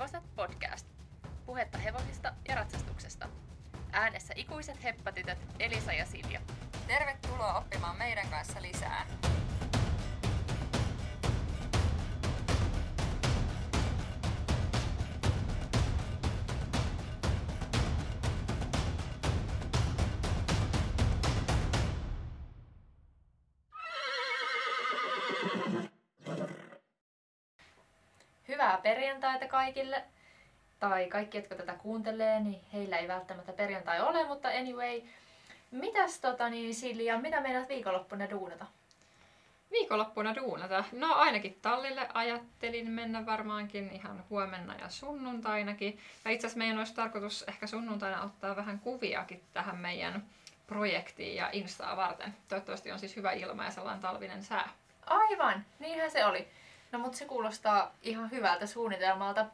Hevoset podcast. Puhetta hevosista ja ratsastuksesta. Äänessä ikuiset heppatytöt Elisa ja Silja. Tervetuloa oppimaan meidän kanssa lisää. Perjantaita kaikille. Tai kaikki, jotka tätä kuuntelee, niin heillä ei välttämättä perjantai ole, mutta anyway. Mitäs tota niin Silja, mitä meidät viikonloppuna duunata? Viikonloppuna duunata. No ainakin tallille ajattelin mennä varmaankin ihan huomenna ja sunnuntainakin. Ja itse asiassa meidän olisi tarkoitus ehkä sunnuntaina ottaa vähän kuviakin tähän meidän projektiin ja Instaa varten. Toivottavasti on siis hyvä ilma ja sellainen talvinen sää. Aivan, niinhän se oli. No mutta se kuulostaa ihan hyvältä suunnitelmalta.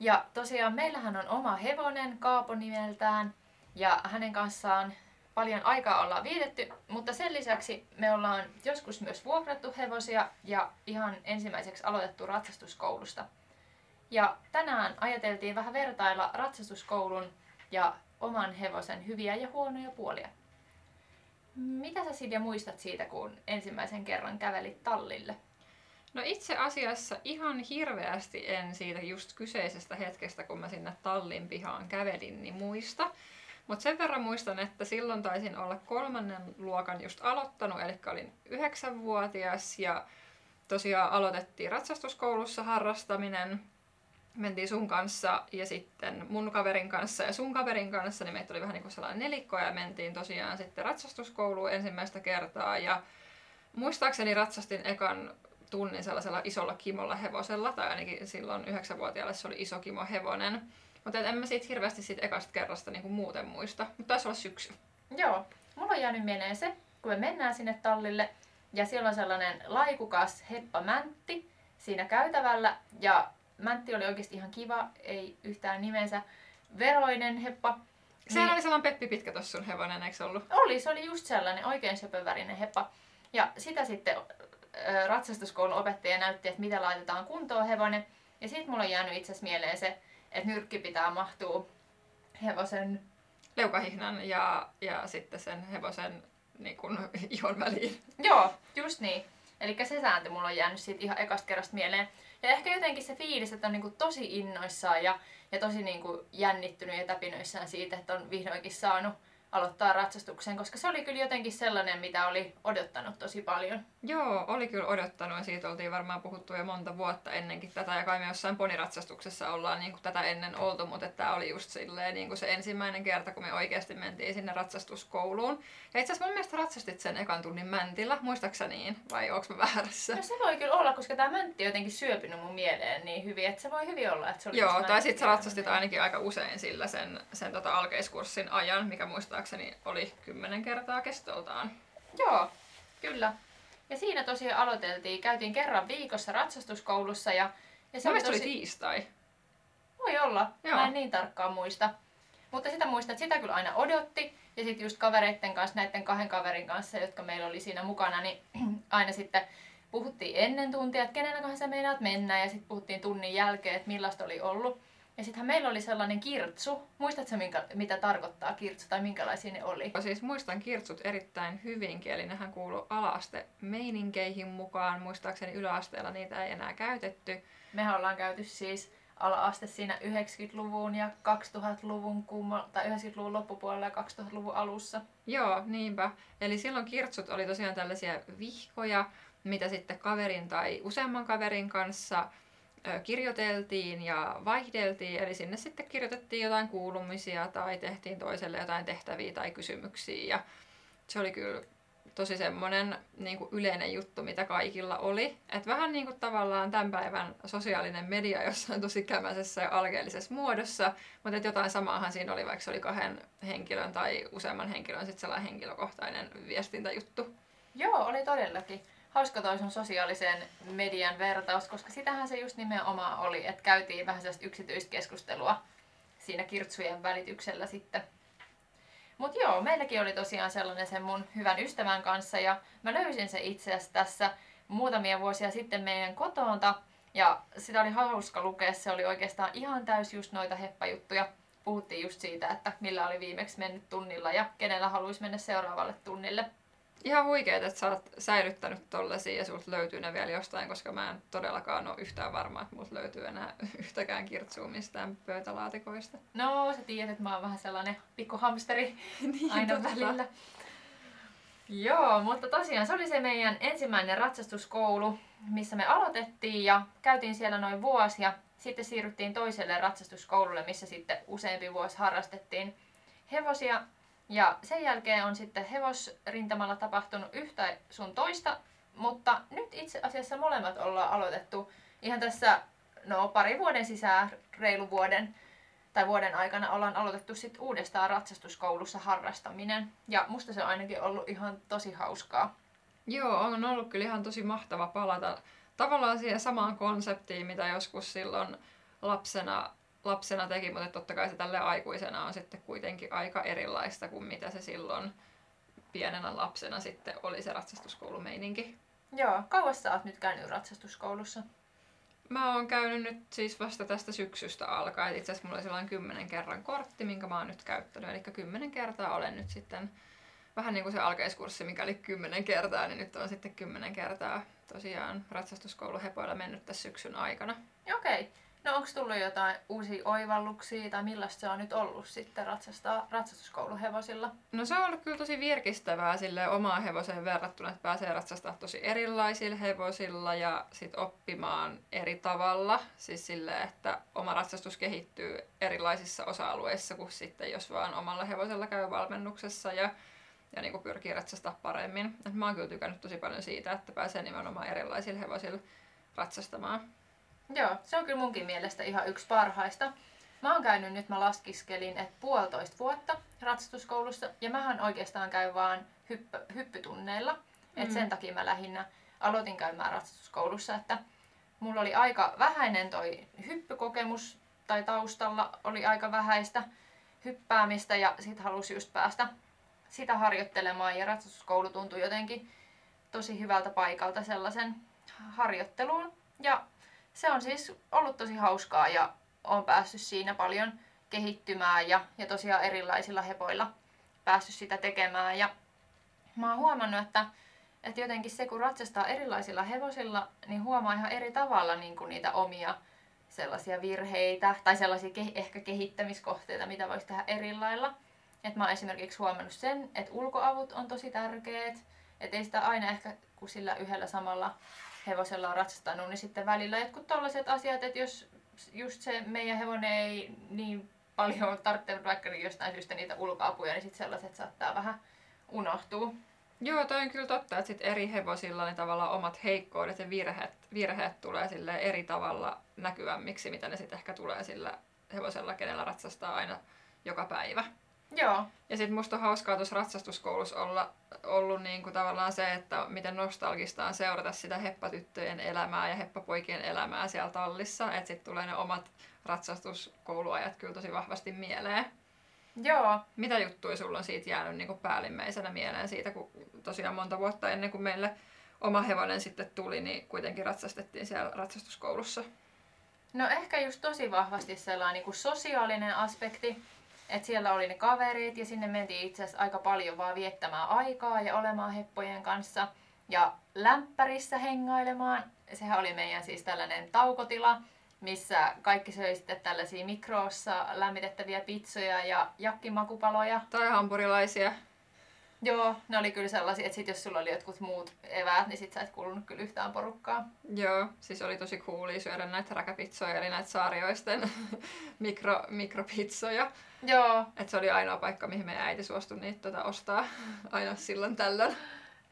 Ja tosiaan meillähän on oma hevonen Kaapo nimeltään ja hänen kanssaan paljon aikaa ollaan vietetty, mutta sen lisäksi me ollaan joskus myös vuokrattu hevosia ja ihan ensimmäiseksi aloitettu ratsastuskoulusta. Ja tänään ajateltiin vähän vertailla ratsastuskoulun ja oman hevosen hyviä ja huonoja puolia. Mitä sä Silja muistat siitä, kun ensimmäisen kerran kävelit tallille? No itse asiassa ihan hirveästi en siitä just kyseisestä hetkestä, kun mä sinne tallin pihaan kävelin, niin muista. Mutta sen verran muistan, että silloin taisin olla kolmannen luokan just aloittanut, eli olin yhdeksänvuotias ja tosiaan aloitettiin ratsastuskoulussa harrastaminen. Mentiin sun kanssa ja sitten mun kaverin kanssa ja sun kaverin kanssa, niin meitä oli vähän niin kuin sellainen nelikko ja mentiin tosiaan sitten ratsastuskouluun ensimmäistä kertaa ja muistaakseni ratsastin ekan tunnin sellaisella isolla kimolla hevosella, tai ainakin silloin yhdeksänvuotiaalle se oli iso kimo hevonen. Mutta en mä siitä hirveästi siitä ekasta kerrasta niin kuin muuten muista. Mutta taisi olla syksy. Joo, mulla on jäänyt mieleen se, kun me mennään sinne tallille ja siellä on sellainen laikukas heppamäntti siinä käytävällä ja mäntti oli oikeasti ihan kiva, ei yhtään nimensä veroinen heppa. Sehän oli sellainen Peppi Pitkä tuossa sun hevonen, eikö ollut? Oli, se oli just sellainen oikein söpövärinen heppa. Ja sitä sitten ratsastuskoulun opettaja näytti, että mitä laitetaan kuntoon hevonen. Ja sitten mulla on jäänyt itse asiassa mieleen se, että nyrkki pitää mahtua hevosen... Leukahihnan ja, ja sitten sen hevosen niin kun, ihon väliin. Joo, just niin. Eli se sääntö mulla on jäänyt siitä ihan ekasta kerrasta mieleen. Ja ehkä jotenkin se fiilis, että on niinku tosi innoissaan ja, ja tosi niinku jännittynyt ja täpinöissään siitä, että on vihdoinkin saanut aloittaa ratsastuksen, koska se oli kyllä jotenkin sellainen, mitä oli odottanut tosi paljon. Joo, oli kyllä odottanut ja siitä oltiin varmaan puhuttu jo monta vuotta ennenkin tätä ja kai me jossain poniratsastuksessa ollaan niin kuin tätä ennen oltu, mutta tämä oli just silleen niin kuin se ensimmäinen kerta, kun me oikeasti mentiin sinne ratsastuskouluun. Ja itse asiassa mun mielestä ratsastit sen ekan tunnin mäntillä, muistaaksä niin, vai onko mä väärässä? No se voi kyllä olla, koska tämä mäntti on jotenkin syöpynyt mun mieleen niin hyvin, että se voi hyvin olla, että se oli Joo, tai sitten sä ratsastit ainakin aika usein sillä sen, sen tota alkeiskurssin ajan, mikä muistaakseni oli kymmenen kertaa kestoltaan. Joo, kyllä. Ja siinä tosiaan aloiteltiin, käytiin kerran viikossa ratsastuskoulussa ja, ja se oli, tosi... oli tiistai. Voi olla, Joo. mä en niin tarkkaan muista. Mutta sitä muistan, että sitä kyllä aina odotti. Ja sitten just kavereiden kanssa, näiden kahden kaverin kanssa, jotka meillä oli siinä mukana, niin aina sitten puhuttiin ennen tuntia, että kenellä kanssa sä meinaat mennä. Ja sitten puhuttiin tunnin jälkeen, että millaista oli ollut. Ja sittenhän meillä oli sellainen kirtsu. Muistatko minkä, mitä tarkoittaa kirtsu tai minkälaisia ne oli? Siis muistan kirtsut erittäin hyvinkin, eli nehän kuuluu alaaste meininkeihin mukaan. Muistaakseni yläasteella niitä ei enää käytetty. Mehän ollaan käyty siis ala-aste siinä 90-luvun ja 2000-luvun kummo, tai 90-luvun loppupuolella ja 2000-luvun alussa. Joo, niinpä. Eli silloin kirtsut oli tosiaan tällaisia vihkoja, mitä sitten kaverin tai useamman kaverin kanssa kirjoiteltiin ja vaihdeltiin, eli sinne sitten kirjoitettiin jotain kuulumisia tai tehtiin toiselle jotain tehtäviä tai kysymyksiä. Ja se oli kyllä tosi semmoinen niin kuin yleinen juttu, mitä kaikilla oli. Et vähän niin kuin tavallaan tämän päivän sosiaalinen media jossain tosi kämäisessä ja alkeellisessa muodossa, mutta et jotain samaahan siinä oli, vaikka se oli kahden henkilön tai useamman henkilön sit sellainen henkilökohtainen viestintäjuttu. Joo, oli todellakin hauska toi sun sosiaalisen median vertaus, koska sitähän se just nimenomaan oli, että käytiin vähän sellaista yksityistä keskustelua siinä kirtsujen välityksellä sitten. Mut joo, meilläkin oli tosiaan sellainen sen mun hyvän ystävän kanssa ja mä löysin se itse asiassa tässä muutamia vuosia sitten meidän kotoonta. Ja sitä oli hauska lukea, se oli oikeastaan ihan täys just noita heppajuttuja. Puhuttiin just siitä, että millä oli viimeksi mennyt tunnilla ja kenellä haluaisi mennä seuraavalle tunnille. Ihan huikeet, että sä oot säilyttänyt tollasia ja sulta löytyy ne vielä jostain, koska mä en todellakaan ole yhtään varma, että multa löytyy enää yhtäkään kirtsua mistään pöytälaatikoista. No, sä tiedät, että mä oon vähän sellainen pikkuhamsteri niin, aina totta. välillä. Joo, mutta tosiaan se oli se meidän ensimmäinen ratsastuskoulu, missä me aloitettiin ja käytiin siellä noin vuosi ja sitten siirryttiin toiselle ratsastuskoululle, missä sitten useampi vuosi harrastettiin hevosia. Ja sen jälkeen on sitten hevosrintamalla tapahtunut yhtä sun toista, mutta nyt itse asiassa molemmat ollaan aloitettu ihan tässä no, pari vuoden sisään, reilu vuoden tai vuoden aikana ollaan aloitettu sit uudestaan ratsastuskoulussa harrastaminen. Ja musta se on ainakin ollut ihan tosi hauskaa. Joo, on ollut kyllä ihan tosi mahtava palata tavallaan siihen samaan konseptiin, mitä joskus silloin lapsena, lapsena teki, mutta totta kai se tälle aikuisena on sitten kuitenkin aika erilaista kuin mitä se silloin pienenä lapsena sitten oli se ratsastuskoulumeininki. Joo, kauas sä oot nyt käynyt ratsastuskoulussa? Mä oon käynyt nyt siis vasta tästä syksystä alkaen. Itse asiassa mulla oli sellainen kymmenen kerran kortti, minkä mä oon nyt käyttänyt. Eli kymmenen kertaa olen nyt sitten, vähän niin kuin se alkeiskurssi, mikä oli kymmenen kertaa, niin nyt on sitten kymmenen kertaa tosiaan ratsastuskouluhepoilla mennyt tässä syksyn aikana. Okei. No onko tullut jotain uusia oivalluksia tai millaista se on nyt ollut sitten ratsastaa ratsastuskouluhevosilla? No se on ollut kyllä tosi virkistävää sille omaan hevoseen verrattuna, että pääsee ratsastamaan tosi erilaisilla hevosilla ja sit oppimaan eri tavalla. Siis sille, että oma ratsastus kehittyy erilaisissa osa-alueissa kuin sitten jos vaan omalla hevosella käy valmennuksessa ja, ja niin pyrkii ratsastaa paremmin. Et mä oon kyllä tykännyt tosi paljon siitä, että pääsee nimenomaan erilaisilla hevosilla ratsastamaan. Joo, se on kyllä munkin mielestä ihan yksi parhaista. Mä oon käynyt nyt, mä laskiskelin, että puolitoista vuotta ratsastuskoulussa ja mähän oikeastaan käyn vaan hyppy, hyppytunneilla. Mm. Et sen takia mä lähinnä aloitin käymään ratsastuskoulussa, että mulla oli aika vähäinen toi hyppykokemus tai taustalla oli aika vähäistä hyppäämistä ja sit halusi just päästä sitä harjoittelemaan ja ratsastuskoulu tuntui jotenkin tosi hyvältä paikalta sellaisen harjoitteluun. Ja se on siis ollut tosi hauskaa ja on päässyt siinä paljon kehittymään ja, ja tosiaan erilaisilla hepoilla päässyt sitä tekemään. Ja mä oon huomannut, että, että jotenkin se kun ratsastaa erilaisilla hevosilla, niin huomaa ihan eri tavalla niin kuin niitä omia sellaisia virheitä tai sellaisia ke- ehkä kehittämiskohteita, mitä voisi tehdä eri lailla. Et mä oon esimerkiksi huomannut sen, että ulkoavut on tosi tärkeät. Että ei sitä aina ehkä kun sillä yhdellä samalla hevosella on ratsastanut, niin sitten välillä jotkut tällaiset asiat, että jos just se meidän hevonen ei niin paljon tarvitse vaikka jostain syystä niitä ulkoapuja, niin sitten sellaiset saattaa vähän unohtua. Joo, toi on kyllä totta, että sit eri hevosilla niin tavallaan omat heikkoudet ja virheet, virheet tulee sille eri tavalla näkyvämmiksi, mitä ne sitten ehkä tulee sillä hevosella, kenellä ratsastaa aina joka päivä. Joo. Ja sitten musta on hauskaa tuossa ratsastuskoulussa olla ollut niin kuin tavallaan se, että miten nostalgista on seurata sitä heppatyttöjen elämää ja heppapoikien elämää siellä tallissa. Että sitten tulee ne omat ratsastuskouluajat kyllä tosi vahvasti mieleen. Joo. Mitä juttuja sulla on siitä jäänyt niin kuin päällimmäisenä mieleen siitä, kun tosiaan monta vuotta ennen kuin meille oma hevonen sitten tuli, niin kuitenkin ratsastettiin siellä ratsastuskoulussa? No ehkä just tosi vahvasti sellainen niin kuin sosiaalinen aspekti et siellä oli ne kaverit ja sinne mentiin itse asiassa aika paljon vaan viettämään aikaa ja olemaan heppojen kanssa. Ja lämpärissä hengailemaan. Sehän oli meidän siis tällainen taukotila, missä kaikki söi sitten tällaisia mikroossa lämmitettäviä pizzoja ja jakkimakupaloja. Tai hampurilaisia. Joo, ne oli kyllä sellaisia, että sit jos sulla oli jotkut muut eväät, niin sit sä et kuulunut kyllä yhtään porukkaa. Joo, siis oli tosi coolia syödä näitä räkäpitsoja, eli näitä saarioisten mikro, mikropizzoja. Joo. Et se oli ainoa paikka, mihin meidän äiti suostui niitä tota, ostaa aina silloin tällöin.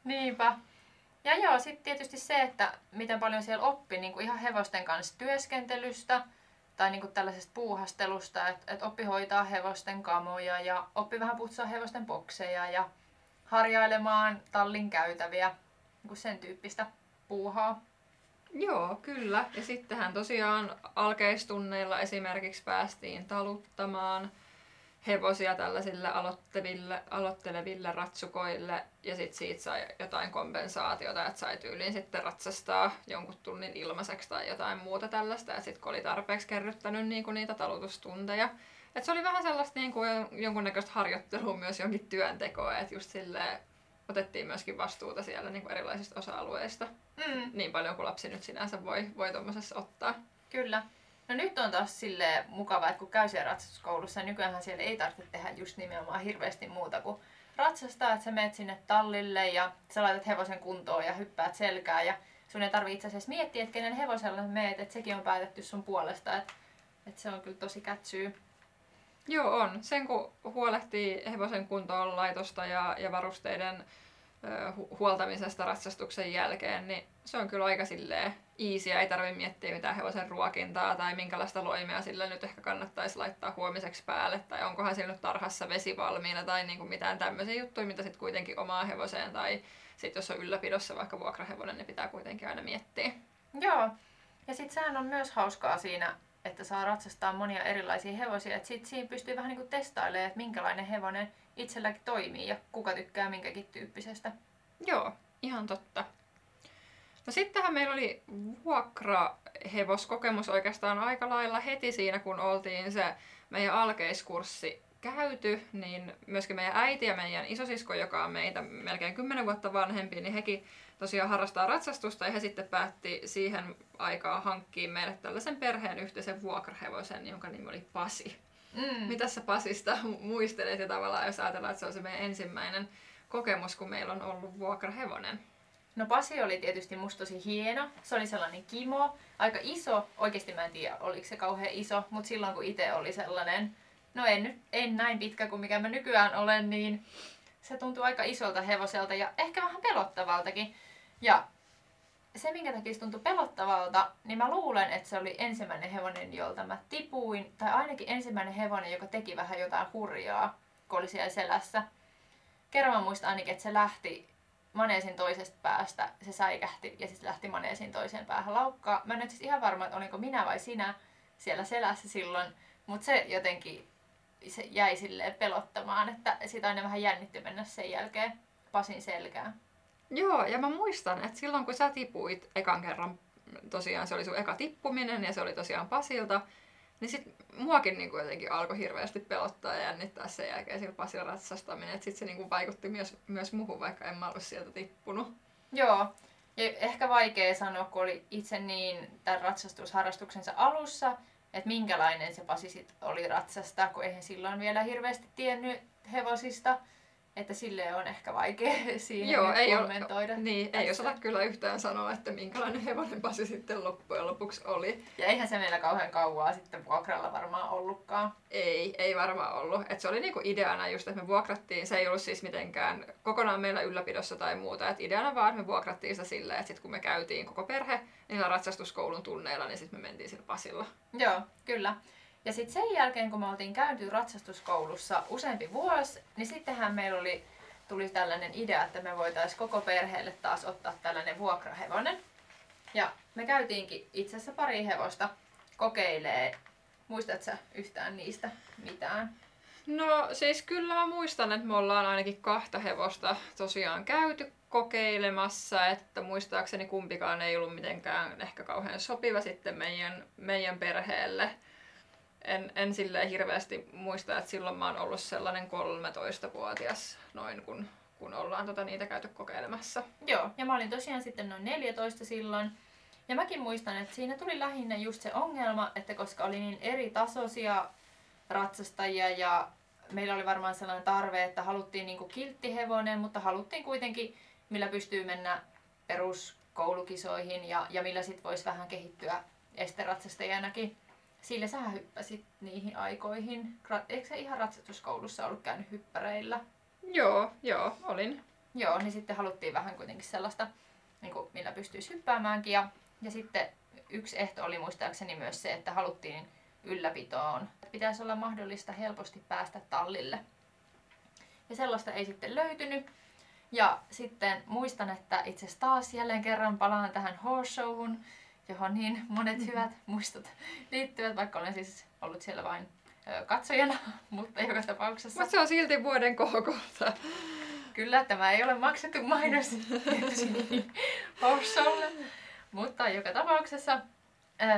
Niinpä. Ja joo, sitten tietysti se, että miten paljon siellä oppi niin kuin ihan hevosten kanssa työskentelystä tai niin kuin tällaisesta puuhastelusta, että, että oppi hoitaa hevosten kamoja ja oppi vähän putsaa hevosten bokseja ja harjailemaan tallin käytäviä, niin sen tyyppistä puuhaa. Joo, kyllä. Ja sittenhän tosiaan alkeistunneilla esimerkiksi päästiin taluttamaan hevosia tällaisille aloitteleville, aloitteleville ratsukoille ja sitten siitä sai jotain kompensaatiota, että sai tyyliin sitten ratsastaa jonkun tunnin ilmaiseksi tai jotain muuta tällaista ja sitten kun oli tarpeeksi kerryttänyt niinku niitä talutustunteja. Et se oli vähän sellaista niinku jonkunnäköistä harjoittelua myös jonkin työntekoa, että just silleen otettiin myöskin vastuuta siellä niinku erilaisista osa-alueista. Mm, Niin paljon kuin lapsi nyt sinänsä voi, voi tuommoisessa ottaa. kyllä. No nyt on taas sille mukava, että kun käy siellä ratsastuskoulussa, niin nykyään siellä ei tarvitse tehdä just nimenomaan hirveästi muuta kuin ratsastaa, että sä menet sinne tallille ja sä laitat hevosen kuntoon ja hyppäät selkää ja sun ei tarvitse itse asiassa miettiä, että kenen hevosella meet, että sekin on päätetty sun puolesta, että, että se on kyllä tosi kätsyy. Joo, on. Sen kun huolehtii hevosen kuntoon laitosta ja, ja varusteiden hu- huoltamisesta ratsastuksen jälkeen, niin se on kyllä aika silleen easy ei tarvitse miettiä mitään hevosen ruokintaa tai minkälaista loimea sillä nyt ehkä kannattaisi laittaa huomiseksi päälle tai onkohan sillä nyt tarhassa vesi valmiina tai niinku mitään tämmöisiä juttuja, mitä sitten kuitenkin omaa hevoseen tai sitten jos on ylläpidossa vaikka vuokrahevonen, niin pitää kuitenkin aina miettiä. Joo. Ja sitten sehän on myös hauskaa siinä, että saa ratsastaa monia erilaisia hevosia. Että sit siinä pystyy vähän niin testailemaan, että minkälainen hevonen itselläkin toimii ja kuka tykkää minkäkin tyyppisestä. Joo, ihan totta. No sittenhän meillä oli vuokrahevoskokemus oikeastaan aika lailla heti siinä, kun oltiin se meidän alkeiskurssi käyty, niin myöskin meidän äiti ja meidän isosisko, joka on meitä melkein 10 vuotta vanhempi, niin hekin tosiaan harrastaa ratsastusta ja he sitten päätti siihen aikaan hankkia meille tällaisen perheen yhteisen vuokrahevosen, jonka nimi oli Pasi. Mm. Mitä sä Pasista muistelet ja tavallaan jos ajatellaan, että se on se meidän ensimmäinen kokemus, kun meillä on ollut vuokrahevonen. No Pasi oli tietysti musta tosi hieno. Se oli sellainen kimo, aika iso. Oikeasti mä en tiedä, oliko se kauhean iso, mutta silloin kun itse oli sellainen, no en nyt, en näin pitkä kuin mikä mä nykyään olen, niin se tuntui aika isolta hevoselta ja ehkä vähän pelottavaltakin. Ja se, minkä takia se tuntui pelottavalta, niin mä luulen, että se oli ensimmäinen hevonen, jolta mä tipuin, tai ainakin ensimmäinen hevonen, joka teki vähän jotain hurjaa, kun oli siellä selässä. Kerran mä muistan ainakin, että se lähti maneesin toisesta päästä, se säikähti ja sitten lähti maneesin toiseen päähän laukkaa. Mä en nyt siis ihan varma, että olinko minä vai sinä siellä selässä silloin, mutta se jotenkin se jäi silleen pelottamaan, että sitä aina vähän jännitti mennä sen jälkeen Pasin selkään. Joo, ja mä muistan, että silloin kun sä tipuit ekan kerran, tosiaan se oli sun eka tippuminen ja se oli tosiaan Pasilta, niin sit muakin niin jotenkin alkoi hirveästi pelottaa ja jännittää sen jälkeen sillä Pasilla ratsastaminen. Että sit se niin kuin vaikutti myös, myös muuhun, vaikka en mä ollut sieltä tippunut. Joo, ja ehkä vaikea sanoa, kun oli itse niin tämän ratsastusharrastuksensa alussa, että minkälainen se Pasi sit oli ratsastaa, kun eihän silloin vielä hirveästi tiennyt hevosista. Että sille on ehkä vaikea siihen Joo, ei kommentoida. Ole, niin, ei osata kyllä yhtään sanoa, että minkälainen hevonen Pasi sitten loppujen lopuksi oli. Ja eihän se meillä kauhean kauaa sitten vuokralla varmaan ollutkaan. Ei, ei varmaan ollut. Et se oli niinku ideana just, että me vuokrattiin, se ei ollut siis mitenkään kokonaan meillä ylläpidossa tai muuta. Et ideana vaan, että me vuokrattiin sitä silleen, että sit kun me käytiin koko perhe niillä ratsastuskoulun tunneilla, niin sitten me mentiin sillä Pasilla. Joo, kyllä. Ja sitten sen jälkeen, kun me oltiin käyty ratsastuskoulussa useampi vuosi, niin sittenhän meillä oli, tuli tällainen idea, että me voitaisiin koko perheelle taas ottaa tällainen vuokrahevonen. Ja me käytiinkin itse asiassa pari hevosta kokeilee. Muistatko yhtään niistä mitään? No siis kyllä mä muistan, että me ollaan ainakin kahta hevosta tosiaan käyty kokeilemassa, että muistaakseni kumpikaan ei ollut mitenkään ehkä kauhean sopiva sitten meidän, meidän perheelle. En, en silleen hirveästi muista, että silloin mä oon ollut sellainen 13-vuotias noin, kun, kun ollaan tota niitä käyty kokeilemassa. Joo, ja mä olin tosiaan sitten noin 14 silloin. Ja mäkin muistan, että siinä tuli lähinnä just se ongelma, että koska oli niin eri tasoisia ratsastajia ja meillä oli varmaan sellainen tarve, että haluttiin niinku kilttihevonen, mutta haluttiin kuitenkin, millä pystyy mennä peruskoulukisoihin ja, ja millä sit voisi vähän kehittyä esteratsastajanakin. Sille sä hyppäsit niihin aikoihin. Eikö sä ihan ratsastuskoulussa ollut käynyt hyppäreillä? Joo, joo, olin. Joo, niin sitten haluttiin vähän kuitenkin sellaista, niin kuin, millä pystyisi hyppäämäänkin. Ja, ja sitten yksi ehto oli muistaakseni myös se, että haluttiin ylläpitoon. Pitäisi olla mahdollista helposti päästä tallille. Ja sellaista ei sitten löytynyt. Ja sitten muistan, että itse asiassa taas jälleen kerran palaan tähän horse showhun, johon niin monet hyvät muistot liittyvät, vaikka olen siis ollut siellä vain katsojana, mutta joka tapauksessa. Mutta se on silti vuoden kohokohta. Kyllä, tämä ei ole maksettu mainos Hossolle. Mutta joka tapauksessa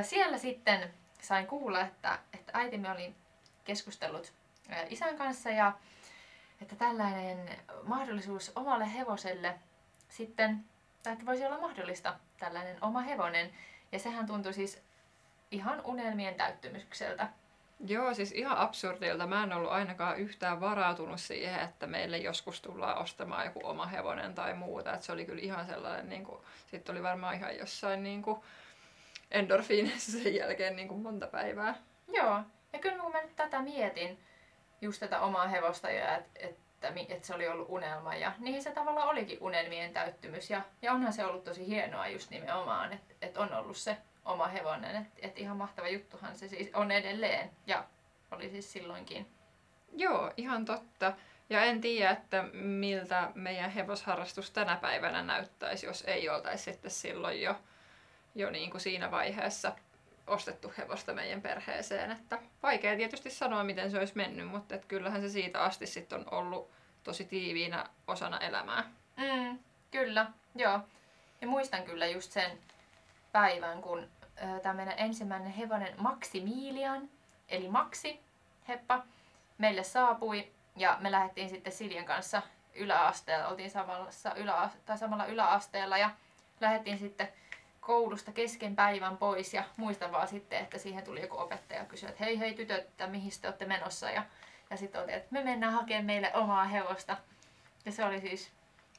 siellä sitten sain kuulla, että, että äitimme oli keskustellut isän kanssa ja että tällainen mahdollisuus omalle hevoselle sitten, tai että voisi olla mahdollista tällainen oma hevonen. Ja sehän tuntui siis ihan unelmien täyttymykseltä. Joo, siis ihan absurdilta. Mä en ollut ainakaan yhtään varautunut siihen, että meille joskus tullaan ostamaan joku oma hevonen tai muuta. Et se oli kyllä ihan sellainen, niin kuin, sitten oli varmaan ihan jossain niin kuin endorfiineissa sen jälkeen niin kuin monta päivää. Joo, ja kyllä kun mä nyt tätä mietin, just tätä omaa hevosta ja että että, että se oli ollut unelma. Ja niin se tavallaan olikin unelmien täyttymys. Ja, ja onhan se ollut tosi hienoa just nimenomaan, että, että on ollut se oma hevonen, että, että ihan mahtava juttuhan se siis on edelleen. Ja oli siis silloinkin. Joo, ihan totta. Ja en tiedä, että miltä meidän hevosharrastus tänä päivänä näyttäisi, jos ei oltaisi sitten silloin jo, jo niin kuin siinä vaiheessa ostettu hevosta meidän perheeseen. Että vaikea tietysti sanoa, miten se olisi mennyt, mutta et kyllähän se siitä asti sitten on ollut tosi tiiviinä osana elämää. Mm, kyllä, joo. Ja muistan kyllä just sen päivän, kun tämä meidän ensimmäinen hevonen Maximilian, eli Maxi, heppa, meille saapui ja me lähdettiin sitten Siljan kanssa yläasteella, oltiin samalla, ylä, tai samalla yläasteella ja lähdettiin sitten koulusta kesken päivän pois ja muistan vaan sitten, että siihen tuli joku opettaja ja kysyi, että hei hei tytöt, että mihin te olette menossa ja, ja sitten oltiin, että me mennään hakemaan meille omaa hevosta ja se oli siis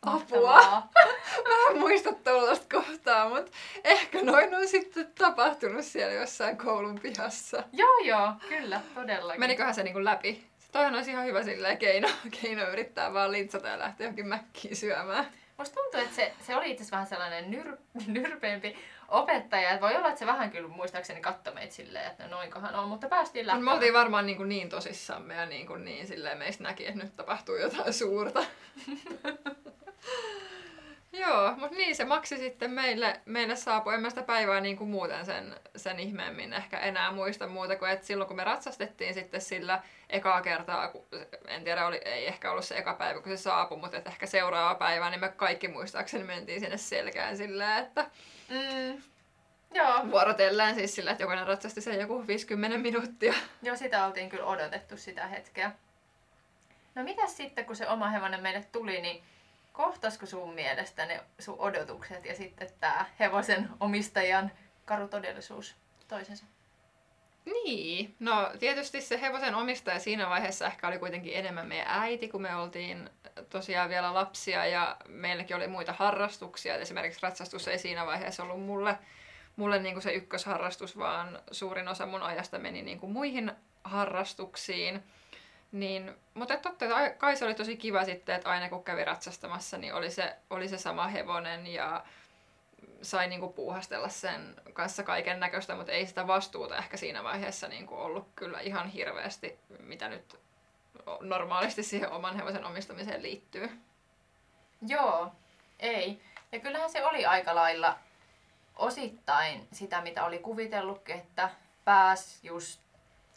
Apua! Mä en muista tuollaista kohtaa, mutta ehkä noin on sitten tapahtunut siellä jossain koulun pihassa. Joo joo, kyllä, todellakin. Meniköhän se niinku läpi? Toihan olisi ihan hyvä silleen keino, keino yrittää vaan lintsata ja lähteä johonkin mäkkiin syömään. Musta tuntuu, että se, se oli itse asiassa vähän sellainen nyr, nyrpeämpi opettaja. Että voi olla, että se vähän kyllä muistaakseni katsoi meitä silleen, että no noinkohan on, mutta päästiin läpi. Me oltiin varmaan niin, kuin niin tosissamme ja niin, kuin niin silleen meistä näki, että nyt tapahtuu jotain suurta. Joo, mutta niin se maksi sitten meille, meille saapui. En mä sitä päivää niin kuin muuten sen, sen ihmeemmin ehkä enää muista muuta kuin, että silloin kun me ratsastettiin sitten sillä ekaa kertaa, kun, en tiedä, oli, ei ehkä ollut se eka päivä kun se saapui, mutta että ehkä seuraava päivä, niin me kaikki muistaakseni mentiin sinne selkään sillä, että Mm, joo, vuorotellen siis sillä, että jokainen ratsasti sen joku 50 minuuttia. joo, sitä oltiin kyllä odotettu sitä hetkeä. No mitäs sitten, kun se oma hevonen meille tuli, niin kohtasko sun mielestä ne sun odotukset ja sitten tämä hevosen omistajan karu todellisuus toisensa? Niin, no tietysti se hevosen omistaja siinä vaiheessa ehkä oli kuitenkin enemmän meidän äiti, kun me oltiin tosiaan vielä lapsia ja meilläkin oli muita harrastuksia. Esimerkiksi ratsastus ei siinä vaiheessa ollut mulle, mulle niin kuin se ykkösharrastus, vaan suurin osa mun ajasta meni niin kuin muihin harrastuksiin. Niin, mutta totta kai se oli tosi kiva sitten, että aina kun kävi ratsastamassa, niin oli se, oli se sama hevonen ja sai niinku puuhastella sen kanssa kaiken näköistä, mutta ei sitä vastuuta ehkä siinä vaiheessa niinku ollut kyllä ihan hirveästi, mitä nyt normaalisti siihen oman hevosen omistamiseen liittyy. Joo, ei. Ja kyllähän se oli aika lailla osittain sitä, mitä oli kuvitellutkin, että pääs just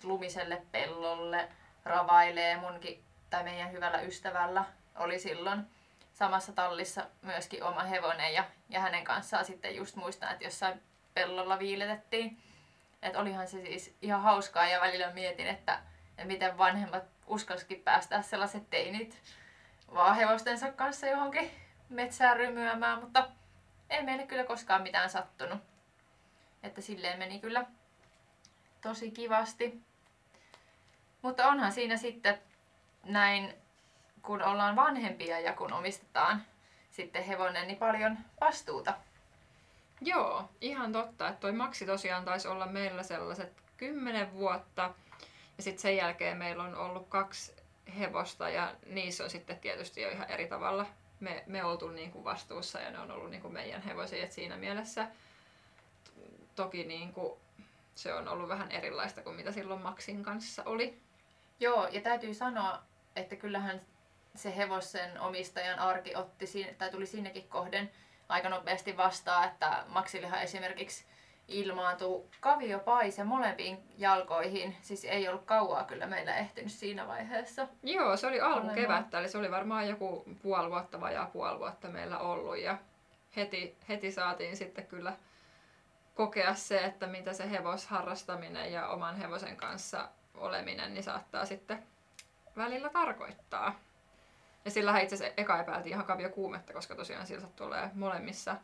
lumiselle pellolle ravailee munkin tai meidän hyvällä ystävällä oli silloin samassa tallissa myöskin oma hevonen ja, ja hänen kanssaan sitten just muistan, että jossain pellolla viiletettiin. Että olihan se siis ihan hauskaa ja välillä mietin, että, että miten vanhemmat uskalsikin päästää sellaiset teinit vaan hevostensa kanssa johonkin metsään rymyämään, mutta ei meille kyllä koskaan mitään sattunut. Että silleen meni kyllä tosi kivasti. Mutta onhan siinä sitten näin, kun ollaan vanhempia ja kun omistetaan sitten hevonen, niin paljon vastuuta. Joo, ihan totta. Että toi maksi tosiaan taisi olla meillä sellaiset kymmenen vuotta. Ja sitten sen jälkeen meillä on ollut kaksi hevosta ja niissä on sitten tietysti jo ihan eri tavalla me, me oltu niin kuin vastuussa ja ne on ollut niin kuin meidän hevosia. Et siinä mielessä toki niin kuin se on ollut vähän erilaista kuin mitä silloin Maxin kanssa oli. Joo, ja täytyy sanoa, että kyllähän se hevosen omistajan arki otti tai tuli sinnekin kohden aika nopeasti vastaan, että Maxillehan esimerkiksi ilmaantui kaviopaise molempiin jalkoihin. Siis ei ollut kauaa kyllä meillä ehtinyt siinä vaiheessa. Joo, se oli alkukevättä, eli se oli varmaan joku puoli vuotta, vajaa puoli vuotta meillä ollut. Ja heti, heti saatiin sitten kyllä kokea se, että mitä se hevosharrastaminen ja oman hevosen kanssa oleminen niin saattaa sitten välillä tarkoittaa. Ja sillä itse asiassa eka epäiltiin ihan kaviokuumetta, koska tosiaan siltä tulee molemmissa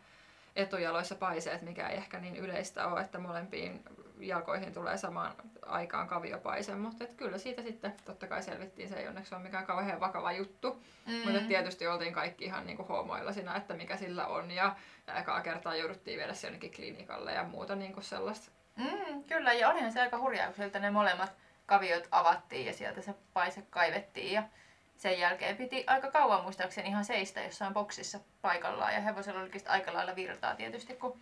etujaloissa paiseet, mikä ei ehkä niin yleistä ole, että molempiin jalkoihin tulee samaan aikaan kaviopaise, mutta et kyllä siitä sitten totta kai selvittiin, se ei onneksi ole mikään kauhean vakava juttu, mm. mutta tietysti oltiin kaikki ihan niinku hoomoilla siinä, että mikä sillä on ja ekaa kertaa jouduttiin viedä se jonnekin klinikalle ja muuta niinku sellaista. Mm, kyllä, ja olihan se aika hurjaa, kun sieltä ne molemmat kaviot avattiin ja sieltä se paise kaivettiin ja sen jälkeen piti aika kauan muistaakseni ihan seistä jossain boksissa paikallaan ja hevosella oli aika lailla virtaa tietysti kun,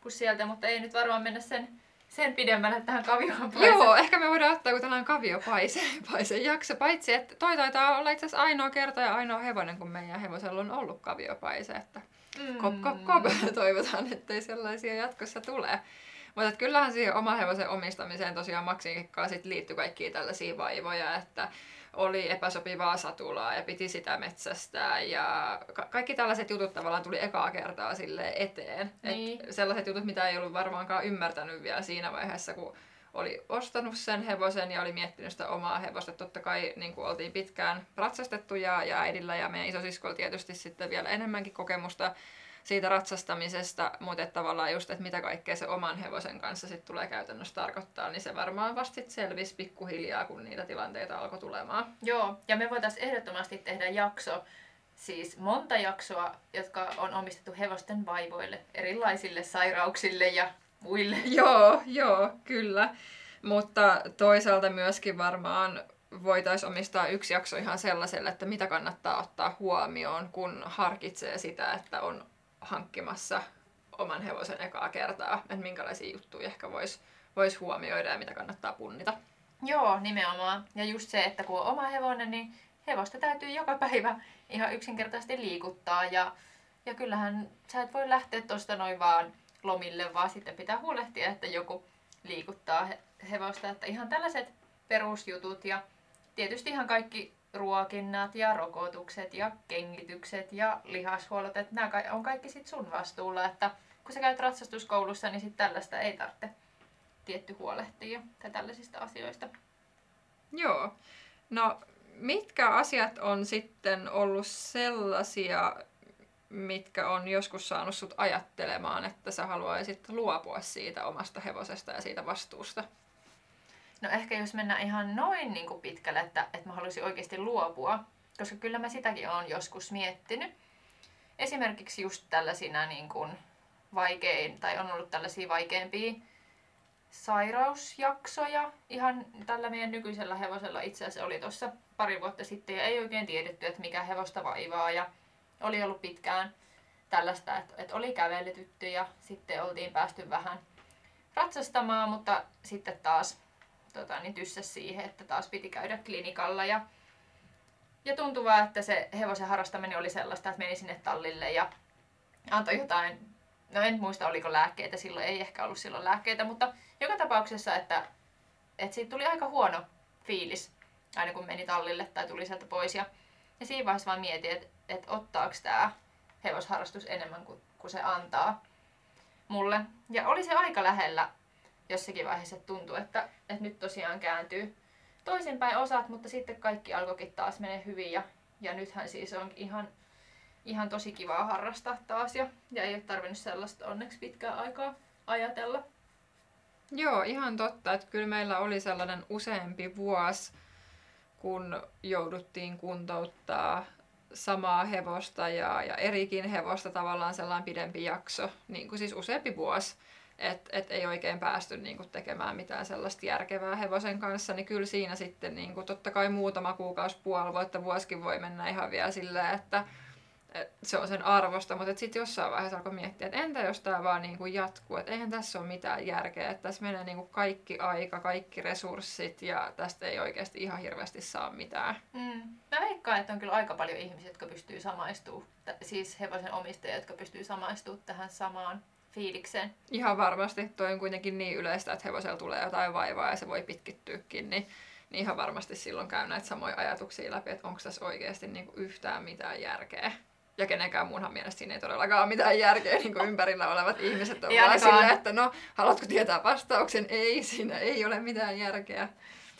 kun sieltä, mutta ei nyt varmaan mennä sen, sen pidemmälle tähän kavioon Joo, ehkä me voidaan ottaa kun tällainen kaviopaise paise jakso, paitsi että toi taitaa olla itse asiassa ainoa kerta ja ainoa hevonen, kun meidän hevosella on ollut kaviopaise, että mm. kop, kop, kop, toivotaan, ettei sellaisia jatkossa tule. Mutta kyllähän siihen oman hevosen omistamiseen tosiaan maksikikkaan sit liittyy kaikkia tällaisia vaivoja, että oli epäsopivaa satulaa ja piti sitä metsästää ja ka- kaikki tällaiset jutut tavallaan tuli ekaa kertaa sille eteen. Niin. Et sellaiset jutut, mitä ei ollut varmaankaan ymmärtänyt vielä siinä vaiheessa, kun oli ostanut sen hevosen ja oli miettinyt sitä omaa hevosta. Totta kai niin kuin oltiin pitkään ratsastettu ja, ja äidillä ja meidän isosiskolla tietysti sitten vielä enemmänkin kokemusta siitä ratsastamisesta, mutta että tavallaan just, että mitä kaikkea se oman hevosen kanssa sitten tulee käytännössä tarkoittaa, niin se varmaan vasta sit selvisi pikkuhiljaa, kun niitä tilanteita alkoi tulemaan. Joo, ja me voitaisiin ehdottomasti tehdä jakso, siis monta jaksoa, jotka on omistettu hevosten vaivoille, erilaisille sairauksille ja muille. Joo, joo, kyllä. Mutta toisaalta myöskin varmaan voitaisiin omistaa yksi jakso ihan sellaiselle, että mitä kannattaa ottaa huomioon, kun harkitsee sitä, että on hankkimassa oman hevosen ekaa kertaa, että minkälaisia juttuja ehkä voisi vois huomioida ja mitä kannattaa punnita. Joo, nimenomaan. Ja just se, että kun on oma hevonen, niin hevosta täytyy joka päivä ihan yksinkertaisesti liikuttaa. Ja, ja kyllähän sä et voi lähteä tuosta noin vaan lomille, vaan sitten pitää huolehtia, että joku liikuttaa hevosta. Että ihan tällaiset perusjutut ja tietysti ihan kaikki ruokinnat ja rokotukset ja kengitykset ja lihashuollot, että nämä on kaikki sit sun vastuulla, että kun sä käyt ratsastuskoulussa, niin sit tällaista ei tarvitse tietty huolehtia tai tällaisista asioista. Joo. No, mitkä asiat on sitten ollut sellaisia, mitkä on joskus saanut sut ajattelemaan, että sä haluaisit luopua siitä omasta hevosesta ja siitä vastuusta? No ehkä jos mennään ihan noin niin kuin pitkälle, että, että mä haluaisin oikeasti luopua, koska kyllä mä sitäkin olen joskus miettinyt. Esimerkiksi just tällaisina niin kuin vaikein, tai on ollut tällaisia vaikeampia sairausjaksoja. Ihan tällä meidän nykyisellä hevosella itse asiassa oli tuossa pari vuotta sitten ja ei oikein tiedetty, että mikä hevosta vaivaa ja oli ollut pitkään tällaista, että, että oli kävelytytty ja sitten oltiin päästy vähän ratsastamaan, mutta sitten taas tota, niin tyssäs siihen, että taas piti käydä klinikalla. Ja, ja tuntui vaan, että se hevosen harrastaminen oli sellaista, että meni sinne tallille ja antoi jotain, no en muista oliko lääkkeitä, silloin ei ehkä ollut silloin lääkkeitä, mutta joka tapauksessa, että, että siitä tuli aika huono fiilis aina kun meni tallille tai tuli sieltä pois. Ja, ja siinä vaiheessa vaan mietin, että, että ottaako tämä hevosharrastus enemmän kuin, kuin se antaa mulle. Ja oli se aika lähellä jossakin vaiheessa tuntui, että, että nyt tosiaan kääntyy toisinpäin osat, mutta sitten kaikki alkoikin taas menee hyvin ja, ja nythän siis on ihan, ihan tosi kivaa harrastaa taas ja, ja ei ole tarvinnut sellaista onneksi pitkää aikaa ajatella. Joo, ihan totta, että kyllä meillä oli sellainen useampi vuosi, kun jouduttiin kuntouttaa samaa hevosta ja, ja erikin hevosta tavallaan sellainen pidempi jakso, niin kuin siis useampi vuosi että et ei oikein päästy niinku tekemään mitään sellaista järkevää hevosen kanssa, niin kyllä siinä sitten niinku, totta kai muutama kuukausi, puoli vuotta, vuosikin voi mennä ihan vielä silleen, että et se on sen arvosta, mutta sitten jossain vaiheessa alkoi miettiä, että entä jos tämä vaan niinku jatkuu, että eihän tässä ole mitään järkeä, että tässä menee niinku kaikki aika, kaikki resurssit ja tästä ei oikeasti ihan hirveästi saa mitään. Mm. Mä veikkaan, että on kyllä aika paljon ihmisiä, jotka pystyy samaistumaan, siis hevosen omistajia, jotka pystyy samaistumaan tähän samaan fiilikseen. Ihan varmasti. Toi on kuitenkin niin yleistä, että hevosella tulee jotain vaivaa ja se voi pitkittyykin, niin, niin ihan varmasti silloin käy näitä samoja ajatuksia läpi, että onko tässä oikeasti niin kuin yhtään mitään järkeä. Ja kenenkään muunhan mielestä siinä ei todellakaan ole mitään järkeä, niin kuin ympärillä olevat ihmiset on vaan sillä, että no, haluatko tietää vastauksen? Ei, siinä ei ole mitään järkeä.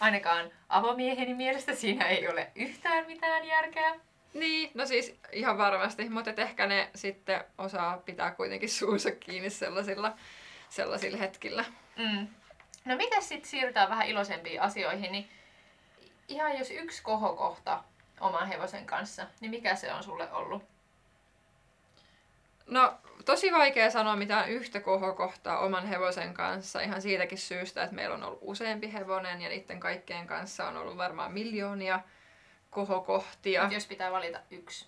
Ainakaan avomieheni mielestä siinä ei ole yhtään mitään järkeä. Niin, no siis ihan varmasti, mutta ehkä ne sitten osaa pitää kuitenkin suunsa kiinni sellaisilla, sellaisilla hetkillä. Mm. No mitä sitten siirrytään vähän iloisempiin asioihin, niin ihan jos yksi kohokohta oman hevosen kanssa, niin mikä se on sulle ollut? No, tosi vaikea sanoa mitään yhtä kohokohtaa oman hevosen kanssa ihan siitäkin syystä, että meillä on ollut useampi hevonen ja niiden kaikkien kanssa on ollut varmaan miljoonia kohokohtia. Mut jos pitää valita yksi,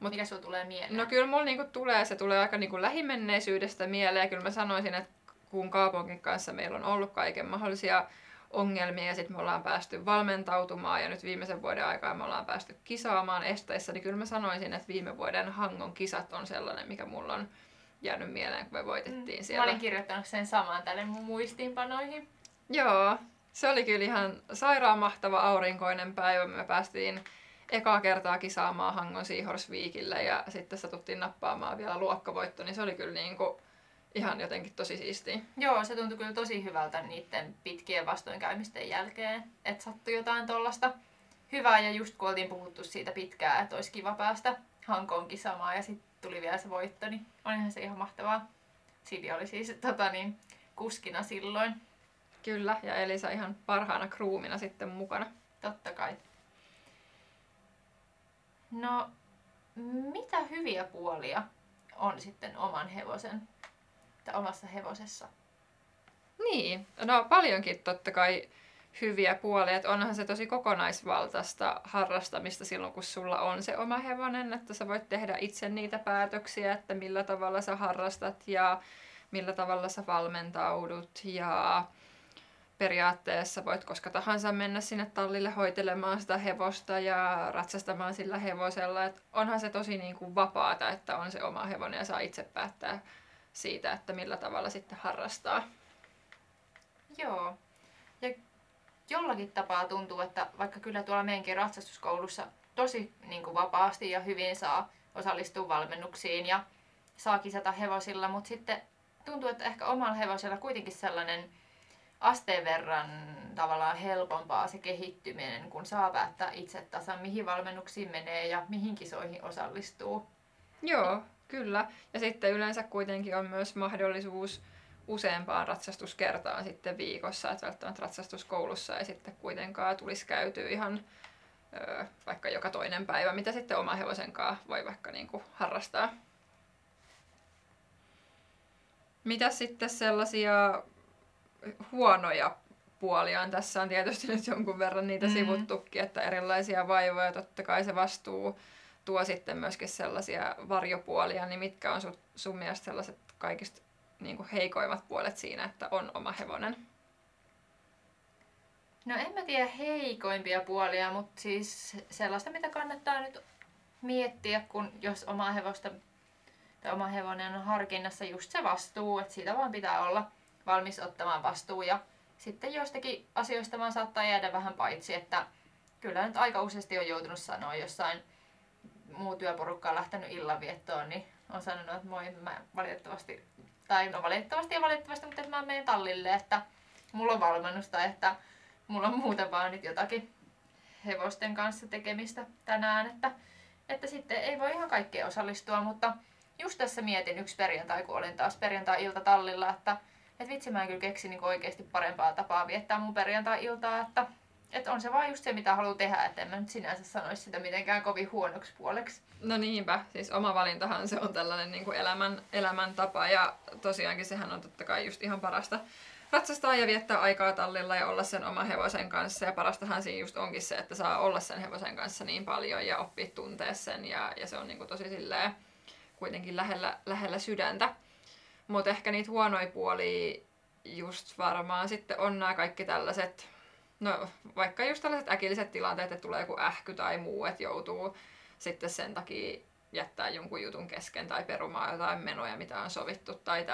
Mut- mikä sulla tulee mieleen? No kyllä mulla niinku tulee, se tulee aika niinku lähimenneisyydestä mieleen. Kyllä mä sanoisin, että kun Kaaponkin kanssa meillä on ollut kaiken mahdollisia ongelmia ja sitten me ollaan päästy valmentautumaan ja nyt viimeisen vuoden aikaa me ollaan päästy kisaamaan esteissä, niin kyllä mä sanoisin, että viime vuoden Hangon kisat on sellainen, mikä mulla on jäänyt mieleen, kun me voitettiin Mä siellä. olin kirjoittanut sen samaan tälle mun muistiinpanoihin. Joo, se oli kyllä ihan sairaan mahtava aurinkoinen päivä. Me päästiin ekaa kertaa kisaamaan Hangon Seahorse-viikillä ja sitten satuttiin nappaamaan vielä luokkavoitto, niin se oli kyllä niin kuin ihan jotenkin tosi siistiä. Joo, se tuntui kyllä tosi hyvältä niiden pitkien vastoinkäymisten jälkeen, että sattui jotain tollasta hyvää ja just kun oltiin puhuttu siitä pitkään, että olisi kiva päästä Hankoon kisaamaan ja sitten tuli vielä se voitto, niin olihan se ihan mahtavaa. Sidi oli siis tota, niin, kuskina silloin, Kyllä, ja Elisa ihan parhaana kruumina sitten mukana. totta kai. No, mitä hyviä puolia on sitten oman hevosen tai omassa hevosessa? Niin, no paljonkin totta kai hyviä puolia, että onhan se tosi kokonaisvaltaista harrastamista silloin, kun sulla on se oma hevonen, että sä voit tehdä itse niitä päätöksiä, että millä tavalla sä harrastat ja millä tavalla sä valmentaudut ja periaatteessa voit koska tahansa mennä sinne tallille hoitelemaan sitä hevosta ja ratsastamaan sillä hevosella. Et onhan se tosi niin kuin vapaata, että on se oma hevonen ja saa itse päättää siitä, että millä tavalla sitten harrastaa. Joo. Ja jollakin tapaa tuntuu, että vaikka kyllä tuolla meidänkin ratsastuskoulussa tosi niin kuin vapaasti ja hyvin saa osallistua valmennuksiin ja saa kisata hevosilla, mutta sitten tuntuu, että ehkä omalla hevosella kuitenkin sellainen asteen verran tavallaan helpompaa se kehittyminen, kun saa päättää itse tasan, mihin valmennuksiin menee ja mihin kisoihin osallistuu. Joo, kyllä. Ja sitten yleensä kuitenkin on myös mahdollisuus useampaan ratsastuskertaan sitten viikossa, että välttämättä ratsastuskoulussa ei sitten kuitenkaan tulisi käytyä ihan ö, vaikka joka toinen päivä, mitä sitten oma hevosen voi vaikka niin kuin harrastaa. Mitä sitten sellaisia huonoja puolia on? Tässä on tietysti nyt jonkun verran niitä Mm. mm. sivuttukin, että erilaisia vaivoja, totta kai se vastuu tuo sitten myöskin sellaisia varjopuolia, niin mitkä on sun, sun mielestä sellaiset kaikista niin kuin heikoimmat puolet siinä, että on oma hevonen? No en mä tiedä heikoimpia puolia, mutta siis sellaista, mitä kannattaa nyt miettiä, kun jos oma hevosta tai oma hevonen on harkinnassa just se vastuu, että siitä vaan pitää olla valmis ottamaan vastuu ja sitten joistakin asioista vaan saattaa jäädä vähän paitsi, että kyllä nyt aika useasti on joutunut sanoa jossain muu työporukka on lähtenyt illanviettoon, niin on sanonut, että moi, mä valitettavasti, tai no valitettavasti ja valitettavasti, mutta että mä menen tallille, että mulla on valmennusta, että mulla on muuten vaan nyt jotakin hevosten kanssa tekemistä tänään, että, että sitten ei voi ihan kaikkeen osallistua, mutta just tässä mietin yksi perjantai, kun olin taas perjantai-ilta tallilla, että, että vitsi mä en kyllä keksi niin oikeasti parempaa tapaa viettää mun perjantai-iltaa, että, että on se vaan just se, mitä haluaa tehdä, että en mä nyt sinänsä sanoisi sitä mitenkään kovin huonoksi puoleksi. No niinpä, siis oma valintahan se on tällainen niin kuin elämän, elämäntapa ja tosiaankin sehän on totta kai just ihan parasta ratsastaa ja viettää aikaa tallilla ja olla sen oma hevosen kanssa. Ja parastahan siinä just onkin se, että saa olla sen hevosen kanssa niin paljon ja oppia tuntea sen ja, ja se on niin kuin tosi silleen kuitenkin lähellä, lähellä sydäntä. Mutta ehkä niitä huonoja puolia just varmaan sitten on nämä kaikki tällaiset, no vaikka just tällaiset äkilliset tilanteet, että tulee joku ähky tai muu, että joutuu sitten sen takia jättää jonkun jutun kesken tai perumaan jotain menoja, mitä on sovittu tai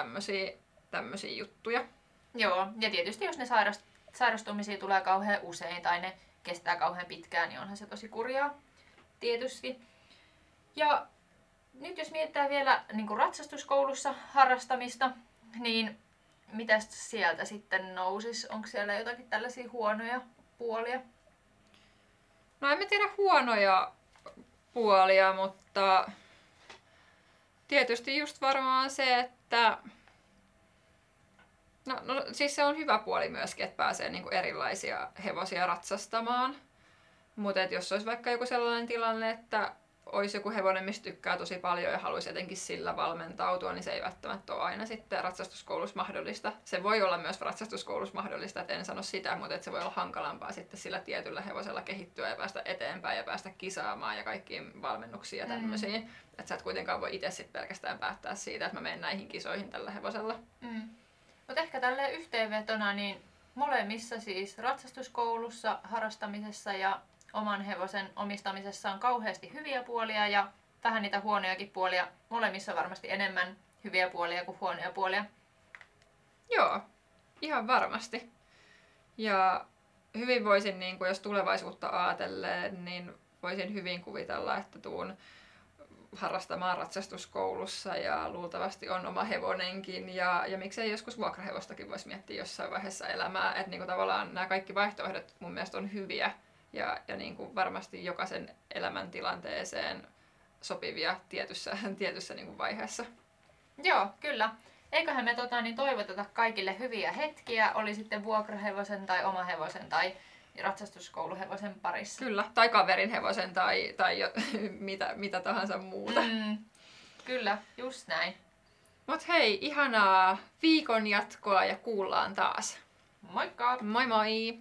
tämmöisiä, juttuja. Joo, ja tietysti jos ne sairast, sairastumisia tulee kauhean usein tai ne kestää kauhean pitkään, niin onhan se tosi kurjaa. Tietysti. Ja nyt jos mietitään vielä niin kuin ratsastuskoulussa harrastamista, niin mitä sieltä sitten nousisi? Onko siellä jotakin tällaisia huonoja puolia? No en mä tiedä huonoja puolia, mutta tietysti just varmaan se, että No, no siis se on hyvä puoli myöskin, että pääsee niinku erilaisia hevosia ratsastamaan. Mutta jos olisi vaikka joku sellainen tilanne, että olisi joku hevonen, mistä tykkää tosi paljon ja haluaisi jotenkin sillä valmentautua, niin se ei välttämättä ole aina sitten ratsastuskoulussa mahdollista. Se voi olla myös ratsastuskoulussa mahdollista, että en sano sitä, mutta että se voi olla hankalampaa sitten sillä tietyllä hevosella kehittyä ja päästä eteenpäin ja päästä kisaamaan ja kaikkiin valmennuksiin ja tämmöisiin. Mm. Että sä et kuitenkaan voi itse sitten pelkästään päättää siitä, että mä menen näihin kisoihin tällä hevosella. Mm. Mutta ehkä tälle yhteenvetona, niin molemmissa siis ratsastuskoulussa, harrastamisessa ja oman hevosen omistamisessa on kauheasti hyviä puolia ja vähän niitä huonojakin puolia. Molemmissa varmasti enemmän hyviä puolia kuin huonoja puolia. Joo, ihan varmasti. Ja hyvin voisin, niin kuin jos tulevaisuutta ajatellen, niin voisin hyvin kuvitella, että tuun harrastamaan ratsastuskoulussa ja luultavasti on oma hevonenkin ja, ja miksei joskus vuokrahevostakin voisi miettiä jossain vaiheessa elämää. Että niin tavallaan nämä kaikki vaihtoehdot mun mielestä on hyviä ja, ja niin kuin varmasti jokaisen elämäntilanteeseen sopivia tietyssä, tietyssä niin kuin vaiheessa. Joo, kyllä. Eiköhän me tota, niin toivoteta kaikille hyviä hetkiä, oli sitten vuokrahevosen tai oma hevosen tai ratsastuskouluhevosen parissa. Kyllä, tai kaverin hevosen tai, tai jo, mitä, mitä tahansa muuta. Mm, kyllä, just näin. Mut hei, ihanaa viikon jatkoa ja kuullaan taas. Moikka! Moi moi!